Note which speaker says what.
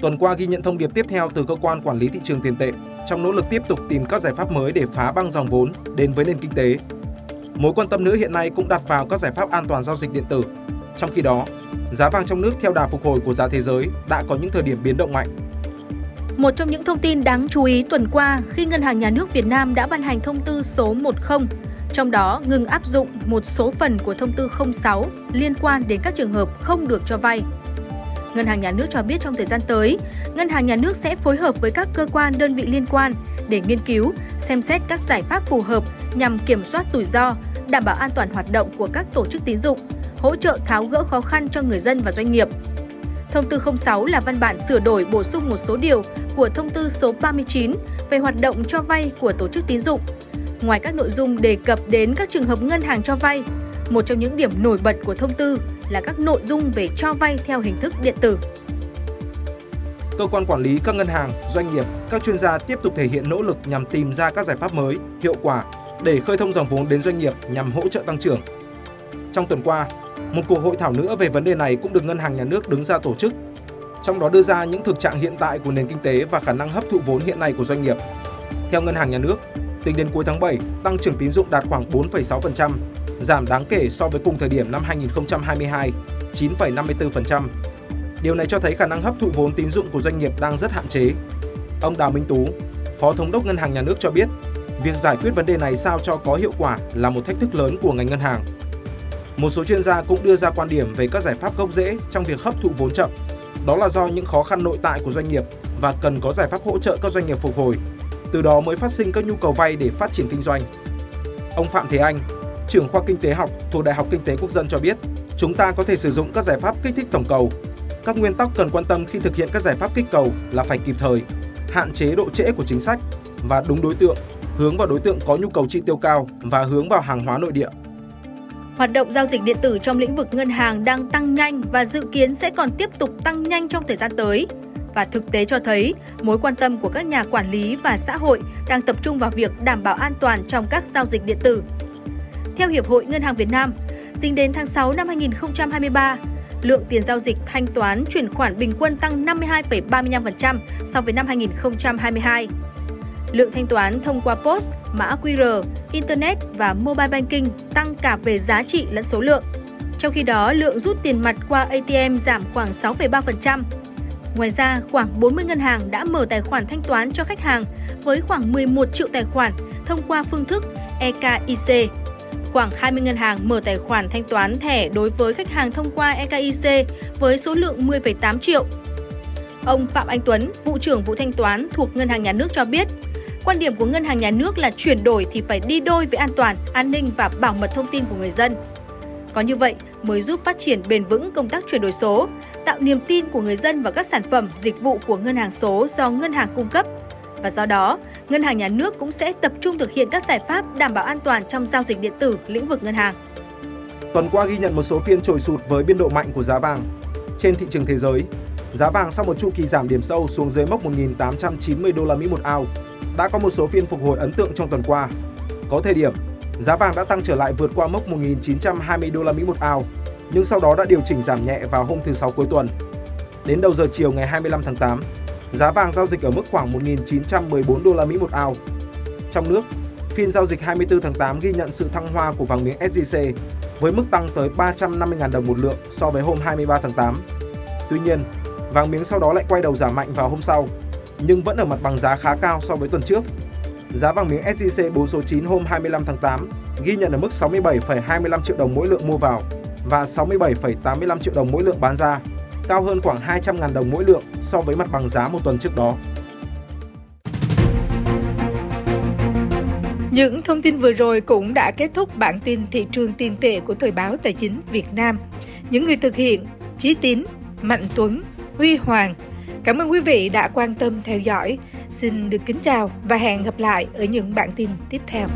Speaker 1: Tuần qua ghi nhận thông điệp tiếp theo từ cơ quan quản lý thị trường tiền tệ trong nỗ lực tiếp tục tìm các giải pháp mới để phá băng dòng vốn đến với nền kinh tế. Mối quan tâm nữa hiện nay cũng đặt vào các giải pháp an toàn giao dịch điện tử. Trong khi đó, giá vàng trong nước theo đà phục hồi của giá thế giới đã có những thời điểm biến động mạnh.
Speaker 2: Một trong những thông tin đáng chú ý tuần qua khi Ngân hàng Nhà nước Việt Nam đã ban hành thông tư số 10, trong đó ngừng áp dụng một số phần của thông tư 06 liên quan đến các trường hợp không được cho vay. Ngân hàng Nhà nước cho biết trong thời gian tới, Ngân hàng Nhà nước sẽ phối hợp với các cơ quan đơn vị liên quan để nghiên cứu, xem xét các giải pháp phù hợp nhằm kiểm soát rủi ro, đảm bảo an toàn hoạt động của các tổ chức tín dụng, hỗ trợ tháo gỡ khó khăn cho người dân và doanh nghiệp. Thông tư 06 là văn bản sửa đổi bổ sung một số điều của thông tư số 39 về hoạt động cho vay của tổ chức tín dụng. Ngoài các nội dung đề cập đến các trường hợp ngân hàng cho vay, một trong những điểm nổi bật của thông tư là các nội dung về cho vay theo hình thức điện tử.
Speaker 1: Cơ quan quản lý các ngân hàng, doanh nghiệp, các chuyên gia tiếp tục thể hiện nỗ lực nhằm tìm ra các giải pháp mới, hiệu quả để khơi thông dòng vốn đến doanh nghiệp nhằm hỗ trợ tăng trưởng. Trong tuần qua, một cuộc hội thảo nữa về vấn đề này cũng được Ngân hàng Nhà nước đứng ra tổ chức, trong đó đưa ra những thực trạng hiện tại của nền kinh tế và khả năng hấp thụ vốn hiện nay của doanh nghiệp. Theo Ngân hàng Nhà nước, tính đến cuối tháng 7, tăng trưởng tín dụng đạt khoảng 4,6%, giảm đáng kể so với cùng thời điểm năm 2022, 9,54%. Điều này cho thấy khả năng hấp thụ vốn tín dụng của doanh nghiệp đang rất hạn chế. Ông Đào Minh Tú, Phó Thống đốc Ngân hàng Nhà nước cho biết, việc giải quyết vấn đề này sao cho có hiệu quả là một thách thức lớn của ngành ngân hàng. Một số chuyên gia cũng đưa ra quan điểm về các giải pháp gốc rễ trong việc hấp thụ vốn chậm. Đó là do những khó khăn nội tại của doanh nghiệp và cần có giải pháp hỗ trợ các doanh nghiệp phục hồi. Từ đó mới phát sinh các nhu cầu vay để phát triển kinh doanh. Ông Phạm Thế Anh, trưởng khoa kinh tế học thuộc Đại học Kinh tế Quốc dân cho biết, chúng ta có thể sử dụng các giải pháp kích thích tổng cầu. Các nguyên tắc cần quan tâm khi thực hiện các giải pháp kích cầu là phải kịp thời, hạn chế độ trễ của chính sách và đúng đối tượng, hướng vào đối tượng có nhu cầu chi tiêu cao và hướng vào hàng hóa nội địa.
Speaker 2: Hoạt động giao dịch điện tử trong lĩnh vực ngân hàng đang tăng nhanh và dự kiến sẽ còn tiếp tục tăng nhanh trong thời gian tới. Và thực tế cho thấy, mối quan tâm của các nhà quản lý và xã hội đang tập trung vào việc đảm bảo an toàn trong các giao dịch điện tử. Theo Hiệp hội Ngân hàng Việt Nam, tính đến tháng 6 năm 2023, lượng tiền giao dịch thanh toán chuyển khoản bình quân tăng 52,35% so với năm 2022. Lượng thanh toán thông qua POS, mã QR, Internet và Mobile Banking tăng cả về giá trị lẫn số lượng. Trong khi đó, lượng rút tiền mặt qua ATM giảm khoảng 6,3%. Ngoài ra, khoảng 40 ngân hàng đã mở tài khoản thanh toán cho khách hàng với khoảng 11 triệu tài khoản thông qua phương thức EKIC. Khoảng 20 ngân hàng mở tài khoản thanh toán thẻ đối với khách hàng thông qua EKIC với số lượng 10,8 triệu. Ông Phạm Anh Tuấn, vụ trưởng vụ thanh toán thuộc Ngân hàng Nhà nước cho biết, Quan điểm của Ngân hàng Nhà nước là chuyển đổi thì phải đi đôi với an toàn, an ninh và bảo mật thông tin của người dân. Có như vậy mới giúp phát triển bền vững công tác chuyển đổi số, tạo niềm tin của người dân vào các sản phẩm, dịch vụ của ngân hàng số do ngân hàng cung cấp. Và do đó, Ngân hàng Nhà nước cũng sẽ tập trung thực hiện các giải pháp đảm bảo an toàn trong giao dịch điện tử lĩnh vực ngân hàng.
Speaker 1: Tuần qua ghi nhận một số phiên trồi sụt với biên độ mạnh của giá vàng. Trên thị trường thế giới, giá vàng sau một chu kỳ giảm điểm sâu xuống dưới mốc 1.890 đô la Mỹ một ao đã có một số phiên phục hồi ấn tượng trong tuần qua. Có thời điểm, giá vàng đã tăng trở lại vượt qua mốc 1.920 đô la Mỹ một ao, nhưng sau đó đã điều chỉnh giảm nhẹ vào hôm thứ Sáu cuối tuần. Đến đầu giờ chiều ngày 25 tháng 8, giá vàng giao dịch ở mức khoảng 1.914 đô la Mỹ một ao. Trong nước, phiên giao dịch 24 tháng 8 ghi nhận sự thăng hoa của vàng miếng SJC với mức tăng tới 350.000 đồng một lượng so với hôm 23 tháng 8. Tuy nhiên, vàng miếng sau đó lại quay đầu giảm mạnh vào hôm sau nhưng vẫn ở mặt bằng giá khá cao so với tuần trước. Giá vàng miếng SJC 4 số 9 hôm 25 tháng 8 ghi nhận ở mức 67,25 triệu đồng mỗi lượng mua vào và 67,85 triệu đồng mỗi lượng bán ra, cao hơn khoảng 200.000 đồng mỗi lượng so với mặt bằng giá một tuần trước đó.
Speaker 3: Những thông tin vừa rồi cũng đã kết thúc bản tin thị trường tiền tệ của Thời báo Tài chính Việt Nam. Những người thực hiện Chí Tín, Mạnh Tuấn, Huy Hoàng. Cảm ơn quý vị đã quan tâm theo dõi. Xin được kính chào và hẹn gặp lại ở những bản tin tiếp theo.